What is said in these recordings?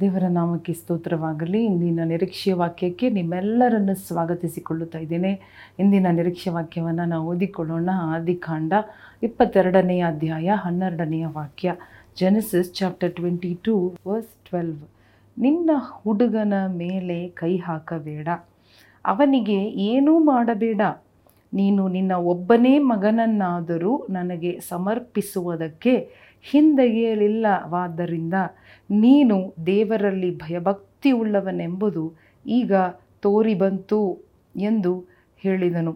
ದೇವರ ನಾಮಕ್ಕೆ ಸ್ತೋತ್ರವಾಗಲಿ. ಇಂದಿನ ನಿರೀಕ್ಷೆಯ ವಾಕ್ಯಕ್ಕೆ ನಿಮ್ಮೆಲ್ಲರನ್ನು ಸ್ವಾಗತಿಸಿಕೊಳ್ಳುತ್ತಾ ಇದ್ದೇನೆ. ಇಂದಿನ ನಿರೀಕ್ಷೆ ವಾಕ್ಯವನ್ನು ನಾವು ಓದಿಕೊಳ್ಳೋಣ. ಆದಿಕಾಂಡ ಇಪ್ಪತ್ತೆರಡನೆಯ ಅಧ್ಯಾಯ ಹನ್ನೆರಡನೆಯ ವಾಕ್ಯ. Genesis chapter twenty two verse twelve ನಿನ್ನ ಹುಡುಗನ ಮೇಲೆ ಕೈ ಹಾಕಬೇಡ. ಅವನಿಗೆ ಏನೂ ಮಾಡಬೇಡ. ನೀನು ನಿನ್ನ ಒಬ್ಬನೇ ಮಗನನ್ನಾದರೂ ನನಗೆ ಸಮರ್ಪಿಸುವುದಕ್ಕೆ ಹಿಂದೆಗೆಯಲಿಲ್ಲವಾದ್ದರಿಂದ ನೀನು ದೇವರಲ್ಲಿ ಭಯಭಕ್ತಿ ಉಳ್ಳವನೆಂಬುದು ಈಗ ತೋರಿಬಂತು ಎಂದು ಹೇಳಿದನು.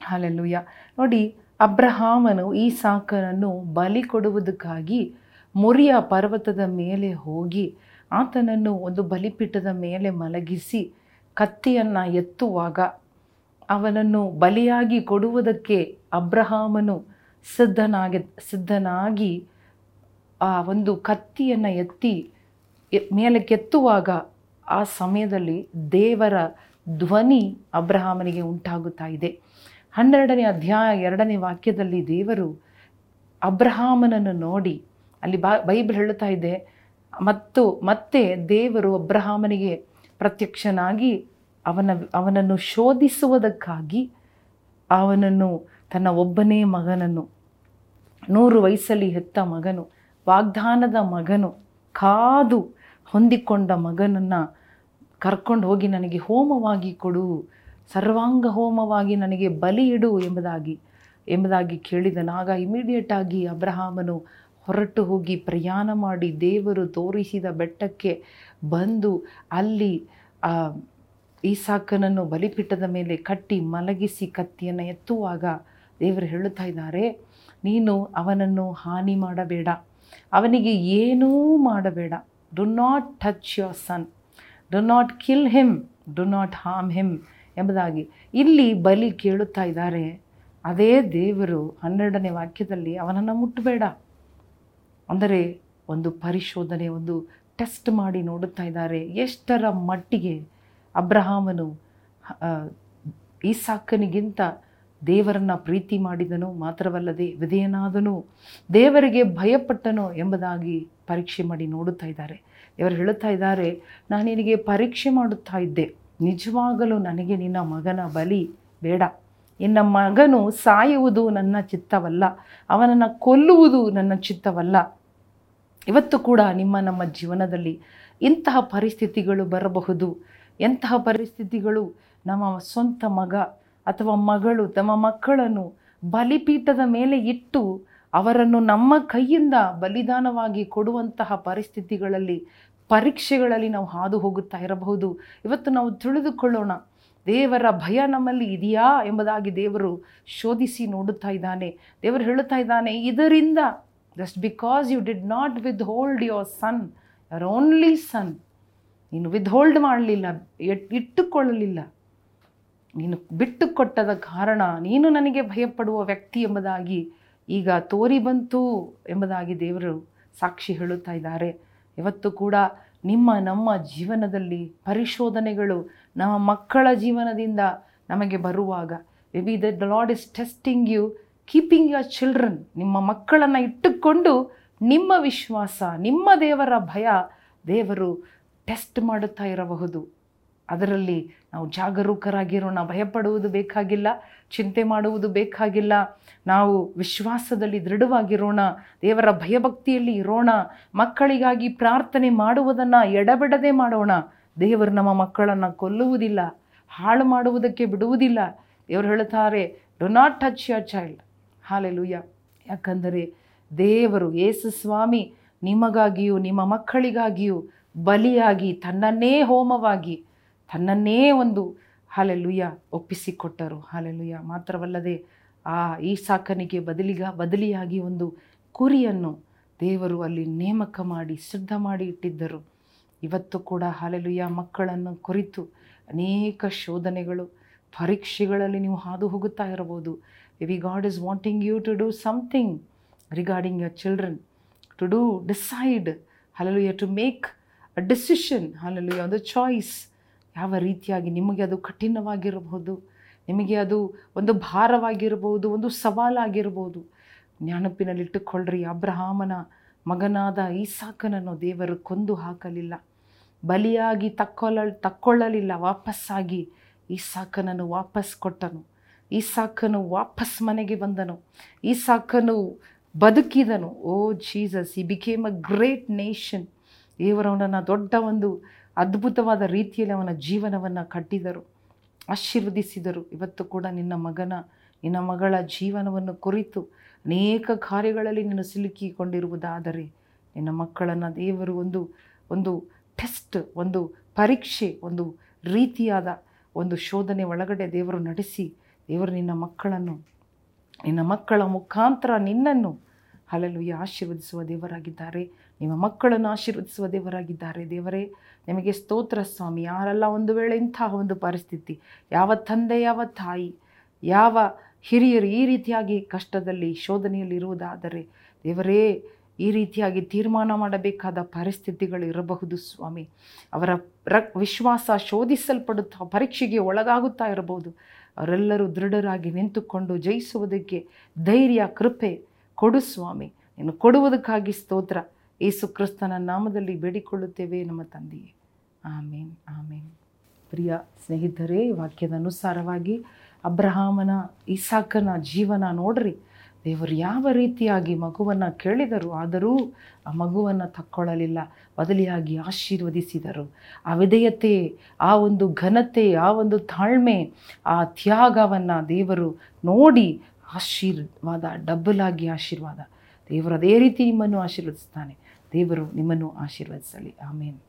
ಹಾಲೆಲ್ಲುಯ್ಯ ನೋಡಿ, ಅಬ್ರಹಾಮನು ಈ ಸಾಕನನ್ನು ಬಲಿ ಕೊಡುವುದಕ್ಕಾಗಿ ಮುರಿಯ ಪರ್ವತದ ಮೇಲೆ ಹೋಗಿ ಆತನನ್ನು ಒಂದು ಬಲಿಪೀಠದ ಮೇಲೆ ಮಲಗಿಸಿ ಕತ್ತಿಯನ್ನು ಎತ್ತುವಾಗ ಅವನನ್ನು ಬಲಿಯಾಗಿ ಕೊಡುವುದಕ್ಕೆ ಅಬ್ರಹಾಮನು ಸಿದ್ಧನಾಗಿ ಸಿದ್ಧನಾಗಿ ಆ ಒಂದು ಕತ್ತಿಯನ್ನು ಎತ್ತಿ ಮೇಲೆ ಮೇಲಕ್ಕೆತ್ತುವಾಗ ಆ ಸಮಯದಲ್ಲಿ ದೇವರ ಧ್ವನಿ ಅಬ್ರಹಾಮನಿಗೆ ಉಂಟಾಗುತ್ತಾ ಇದೆ. ಹನ್ನೆರಡನೇ ಅಧ್ಯಾಯ ಎರಡನೇ ವಾಕ್ಯದಲ್ಲಿ ದೇವರು ಅಬ್ರಹಾಮನನ್ನು ನೋಡಿ, ಅಲ್ಲಿ ಬಾ, ಬೈಬಲ್ ಹೇಳುತ್ತಾ ಇದೆ, ಮತ್ತು ಮತ್ತೆ ದೇವರು ಅಬ್ರಹಾಮನಿಗೆ ಪ್ರತ್ಯಕ್ಷನಾಗಿ ಅವನ, ಅವನನ್ನು ಶೋಧಿಸುವುದಕ್ಕಾಗಿ ಅವನನ್ನು, ತನ್ನ ಒಬ್ಬನೇ ಮಗನನ್ನು, ನೂರು ವಯಸ್ಸಲ್ಲಿ ಹೆತ್ತ ಮಗನು, ವಾಗ್ದಾನದ ಮಗನು, ಕಾದು ಹೊಂದಿಕೊಂಡ ಮಗನನ್ನು ಕರ್ಕೊಂಡು ಹೋಗಿ ನನಗೆ ಹೋಮವಾಗಿ ಕೊಡು, ಸರ್ವಾಂಗ ಹೋಮವಾಗಿ ನನಗೆ ಬಲಿ ಇಡು ಎಂಬುದಾಗಿ ಎಂಬುದಾಗಿ ಕೇಳಿದನಾಗ ಆಗ ಇಮಿಡಿಯೇಟಾಗಿ ಅಬ್ರಹಾಮನು ಹೊರಟು ಹೋಗಿ ಪ್ರಯಾಣ ಮಾಡಿ ದೇವರು ತೋರಿಸಿದ ಬೆಟ್ಟಕ್ಕೆ ಬಂದು ಅಲ್ಲಿ ಈಸಾಕನನ್ನು ಬಲಿಪೀಠದ ಮೇಲೆ ಕಟ್ಟಿ ಮಲಗಿಸಿ ಕತ್ತಿಯನ್ನು ಎತ್ತುವಾಗ ದೇವರು ಹೇಳುತ್ತಾ ಇದ್ದಾರೆ, ನೀನು ಅವನನ್ನು ಹಾನಿ ಮಾಡಬೇಡ, ಅವನಿಗೆ ಏನೂ ಮಾಡಬೇಡ. Do not touch your son do not kill him do not harm him ಎಂಬುದಾಗಿ ಇಲ್ಲಿ ಬಲಿ ಕೇಳುತ್ತಾ ಇದ್ದಾರೆ. ಅದೇ ದೇವರು ಹನ್ನೆರಡನೇ ವಾಕ್ಯದಲ್ಲಿ ಅವನನ್ನು ಮುಟ್ಟಬೇಡ. ಅಂದರೆ ಒಂದು ಪರಿಶೋಧನೆ, ಒಂದು ಟೆಸ್ಟ್ ಮಾಡಿ ನೋಡುತ್ತಾ ಇದ್ದಾರೆ. ಎಷ್ಟರ ಮಟ್ಟಿಗೆ ಅಬ್ರಹಾಮನು ಈಸಾಕನಿಗಿಂತ ದೇವರನ್ನ ಪ್ರೀತಿ ಮಾಡಿದನು ಮಾತ್ರವಲ್ಲದೆ ವಿಧೇಯನಾದನು ದೇವರಿಗೆ ಭಯಪಟ್ಟನು ಎಂಬುದಾಗಿ ಪರೀಕ್ಷೆ ಮಾಡಿ ನೋಡುತ್ತಾ ಇದ್ದಾರೆ. ಇವರು ಹೇಳುತ್ತಾ ಇದ್ದಾರೆ, ನಾನು ನಿನಗೆ ಪರೀಕ್ಷೆ ಮಾಡುತ್ತಾ ಇದ್ದೆ. ನಿಜವಾಗಲೂ ನನಗೆ ನಿನ್ನ ಮಗನ ಬಲಿ ಬೇಡ. ನಿನ್ನ ಮಗನು ಸಾಯುವುದು ನನ್ನ ಚಿತ್ತವಲ್ಲ. ಅವನನ್ನು ಕೊಲ್ಲುವುದು ನನ್ನ ಚಿತ್ತವಲ್ಲ. ಇವತ್ತು ಕೂಡ ನಿಮ್ಮ ನಮ್ಮ ಜೀವನದಲ್ಲಿ ಇಂತಹ ಪರಿಸ್ಥಿತಿಗಳು ಬರಬಹುದು. ಎಂತಹ ಪರಿಸ್ಥಿತಿಗಳು ನಮ್ಮ ಸ್ವಂತ ಮಗ ಅಥವಾ ಮಗಳು, ತಮ್ಮ ಮಕ್ಕಳನ್ನು ಬಲಿಪೀಠದ ಮೇಲೆ ಇಟ್ಟು ಅವರನ್ನು ನಮ್ಮ ಕೈಯಿಂದ ಬಲಿದಾನವಾಗಿ ಕೊಡುವಂತಹ ಪರಿಸ್ಥಿತಿಗಳಲ್ಲಿ, ಪರೀಕ್ಷೆಗಳಲ್ಲಿ ನಾವು ಹಾದು ಹೋಗುತ್ತಾ ಇರಬಹುದು. ಇವತ್ತು ನಾವು ತಿಳಿದುಕೊಳ್ಳೋಣ, ದೇವರ ಭಯ ನಮ್ಮಲ್ಲಿ ಇದೆಯಾ ಎಂಬುದಾಗಿ ದೇವರು ಶೋಧಿಸಿ ನೋಡುತ್ತಾ ಇದ್ದಾನೆ. ದೇವರು ಹೇಳುತ್ತಾ ಇದ್ದಾನೆ, ಇದರಿಂದ just because you did not withhold your son your only son ನೀನು ವಿಧೋಲ್ಡ್ ಮಾಡಲಿಲ್ಲ ಇಟ್ಟುಕೊಳ್ಳಲಿಲ್ಲ. ನೀನು ಬಿಟ್ಟು ಕೊಟ್ಟದ ಕಾರಣ ನೀನು ನನಗೆ ಭಯಪಡುವ ವ್ಯಕ್ತಿ ಎಂಬುದಾಗಿ ಈಗ ತೋರಿ ಬಂತು ಎಂಬುದಾಗಿ ದೇವರು ಸಾಕ್ಷಿ ಹೇಳುತ್ತಾ ಇದ್ದಾರೆ. ಇವತ್ತು ಕೂಡ ನಿಮ್ಮ, ನಮ್ಮ ಜೀವನದಲ್ಲಿ ಪರಿಶೋಧನೆಗಳು ನಮ್ಮ ಮಕ್ಕಳ ಜೀವನದಿಂದ ನಮಗೆ ಬರುವಾಗ maybe the Lord is testing you keeping your children ನಿಮ್ಮ ಮಕ್ಕಳನ್ನು ಇಟ್ಟುಕೊಂಡು ನಿಮ್ಮ ವಿಶ್ವಾಸ, ನಿಮ್ಮ ದೇವರ ಭಯ ದೇವರು ಟೆಸ್ಟ್ ಮಾಡುತ್ತಾ ಇರಬಹುದು. ಅದರಲ್ಲಿ ನಾವು ಜಾಗರೂಕರಾಗಿರೋಣ, ಭಯಪಡುವುದು ಬೇಕಾಗಿಲ್ಲ, ಚಿಂತೆ ಮಾಡುವುದು ಬೇಕಾಗಿಲ್ಲ. ನಾವು ವಿಶ್ವಾಸದಲ್ಲಿ ದೃಢವಾಗಿರೋಣ, ದೇವರ ಭಯಭಕ್ತಿಯಲ್ಲಿ ಇರೋಣ, ಮಕ್ಕಳಿಗಾಗಿ ಪ್ರಾರ್ಥನೆ ಮಾಡುವುದನ್ನು ಎಡಬಿಡದೆ ಮಾಡೋಣ. ದೇವರು ನಮ್ಮ ಮಕ್ಕಳನ್ನು ಕೊಲ್ಲುವುದಿಲ್ಲ, ಹಾಳು ಮಾಡುವುದಕ್ಕೆ ಬಿಡುವುದಿಲ್ಲ. ದೇವರು ಹೇಳುತ್ತಾರೆ do not touch your child hallelujah ಯಾಕಂದರೆ ದೇವರು ಯೇಸು ಸ್ವಾಮಿ ನಿಮಗಾಗಿಯೂ, ನಿಮ್ಮ ಮಕ್ಕಳಿಗಾಗಿಯೂ ಬಲಿಯಾಗಿ, ತನ್ನನ್ನೇ ಹೋಮವಾಗಿ, ತನ್ನನ್ನೇ ಒಂದು ಹಾಲೆಲುಯ್ಯ ಒಪ್ಪಿಸಿಕೊಟ್ಟರು. ಹಾಲೆಲುಯ್ಯ ಮಾತ್ರವಲ್ಲದೆ ಆ ಈ ಸಾಕನಿಗೆ ಬದಲಿಗ, ಬದಲಿಯಾಗಿ ಒಂದು ಕುರಿಯನ್ನು ದೇವರು ಅಲ್ಲಿ ನೇಮಕ ಮಾಡಿ, ಸಿದ್ಧ ಮಾಡಿ ಇಟ್ಟಿದ್ದರು. ಇವತ್ತು ಕೂಡ ಹಾಲೆಲುಯ್ಯ ಮಕ್ಕಳನ್ನು ಕುರಿತು. ಅನೇಕ ಶೋಧನೆಗಳು, ಪರೀಕ್ಷೆಗಳಲ್ಲಿ ನೀವು ಹಾದು ಹೋಗುತ್ತಾ ಇರಬಹುದು. We God is wanting you to do something regarding your children to do decide hallelujah to make decision ಅಲ್ಲಲ್ಲಿ ಒಂದು ಚಾಯ್ಸ್ ಯಾವ ರೀತಿಯಾಗಿ ನಿಮಗೆ ಅದು ಕಠಿಣವಾಗಿರಬಹುದು, ನಿಮಗೆ ಅದು ಒಂದು ಭಾರವಾಗಿರಬಹುದು, ಒಂದು ಸವಾಲಾಗಿರ್ಬೋದು ಜ್ಞಾನಪ್ಪಿನಲ್ಲಿಟ್ಟುಕೊಳ್ಳ್ರಿ ಅಬ್ರಹಾಮನ ಮಗನಾದ ಈಸಾಕನನ್ನು ದೇವರು ಕೊಂದು ಹಾಕಲಿಲ್ಲ. ಬಲಿಯಾಗಿ ತಕ್ಕೊಳ್ಳ ತಕ್ಕೊಳ್ಳಲಿಲ್ಲ, ವಾಪಸ್ಸಾಗಿ ಈಸಾಕನನ್ನು ವಾಪಸ್ ಕೊಟ್ಟನು. ಈಸಾಕನು ವಾಪಸ್ ಮನೆಗೆ ಬಂದನು. ಈಸಾಕನು ಬದುಕಿದನು. ಓ Jesus he became a great nation ದೇವರವನನ್ನು ದೊಡ್ಡ ಒಂದು ಅದ್ಭುತವಾದ ರೀತಿಯಲ್ಲಿ ಅವನ ಜೀವನವನ್ನು ಕಟ್ಟಿದರು, ಆಶೀರ್ವದಿಸಿದರು. ಇವತ್ತು ಕೂಡ ನಿನ್ನ ಮಗನ, ನಿನ್ನ ಮಗಳ ಜೀವನವನ್ನು ಕುರಿತು ಅನೇಕ ಕಾರ್ಯಗಳಲ್ಲಿ ನೀನು ಸಿಲುಕಿಕೊಂಡಿರುವುದಾದರೆ ನಿನ್ನ ಮಕ್ಕಳನ್ನು ದೇವರು ಒಂದು ಒಂದು ಟೆಸ್ಟ್ ಒಂದು ಪರೀಕ್ಷೆ, ಒಂದು ರೀತಿಯಾದ ಒಂದು ಶೋಧನೆ ಒಳಗಡೆ ದೇವರು ನಡೆಸಿ, ದೇವರು ನಿನ್ನ ಮಕ್ಕಳನ್ನು, ನಿನ್ನ ಮಕ್ಕಳ ಮುಖಾಂತರ ನಿನ್ನನ್ನು ಹಲಲು ಆಶೀರ್ವದಿಸುವ ದೇವರಾಗಿದ್ದಾರೆ. ನಿಮ್ಮ ಮಕ್ಕಳನ್ನು ಆಶೀರ್ವದಿಸುವ ದೇವರಾಗಿದ್ದಾರೆ. ದೇವರೇ, ನಿಮಗೆ ಸ್ತೋತ್ರ ಸ್ವಾಮಿ. ಯಾರೆಲ್ಲ ಒಂದು ವೇಳೆ ಇಂತಹ ಒಂದು ಪರಿಸ್ಥಿತಿ, ಯಾವ ತಂದೆ, ಯಾವ ತಾಯಿ, ಯಾವ ಹಿರಿಯರು ಈ ರೀತಿಯಾಗಿ ಕಷ್ಟದಲ್ಲಿ, ಶೋಧನೆಯಲ್ಲಿ ಇರುವುದಾದರೆ, ದೇವರೇ, ಈ ರೀತಿಯಾಗಿ ತೀರ್ಮಾನ ಮಾಡಬೇಕಾದ ಪರಿಸ್ಥಿತಿಗಳು ಇರಬಹುದು ಸ್ವಾಮಿ. ಅವರ ರ ವಿಶ್ವಾಸ ಶೋಧಿಸಲ್ಪಡುತ್ತಾ, ಪರೀಕ್ಷೆಗೆ ಒಳಗಾಗುತ್ತಾ ಇರಬಹುದು. ಅವರೆಲ್ಲರೂ ದೃಢರಾಗಿ ನಿಂತುಕೊಂಡು ಜಯಿಸುವುದಕ್ಕೆ ಧೈರ್ಯ, ಕೃಪೆ ಕೊಡು ಸ್ವಾಮಿ. ನೀನು ಕೊಡುವುದಕ್ಕಾಗಿ ಸ್ತೋತ್ರ. ಯೇಸು ಕ್ರಿಸ್ತನ ನಾಮದಲ್ಲಿ ಬೇಡಿಕೊಳ್ಳುತ್ತೇವೆ ನಮ್ಮ ತಂದೆಯೇ. ಆಮೇನ್ ಆಮೇನ್. ಪ್ರಿಯ ಸ್ನೇಹಿತರೇ, ವಾಕ್ಯದ ಅನುಸಾರವಾಗಿ ಅಬ್ರಹಾಮನ, ಇಸಾಕನ ಜೀವನ ನೋಡ್ರಿ. ದೇವರು ಯಾವ ರೀತಿಯಾಗಿ ಮಗುವನ್ನು ಕೇಳಿದರು, ಆದರೂ ಆ ಮಗುವನ್ನು ತಕ್ಕೊಳ್ಳಲಿಲ್ಲ. ಬದಲಿಯಾಗಿ ಆಶೀರ್ವದಿಸಿದರು. ಆ ವಿಧೇಯತೆ, ಆ ಒಂದು ಘನತೆ, ಆ ಒಂದು ತಾಳ್ಮೆ, ಆ ತ್ಯಾಗವನ್ನು ದೇವರು ನೋಡಿ ಆಶೀರ್ವಾದ ಡಬ್ಬಲಾಗಿ ಆಶೀರ್ವಾದ. ದೇವರು ಅದೇ ರೀತಿ ನಿಮ್ಮನ್ನು ಆಶೀರ್ವದಿಸ್ತಾನೆ. ದೇವರು ನಿಮ್ಮನ್ನು ಆಶೀರ್ವದಿಸಲಿ. ಆಮೇನ್.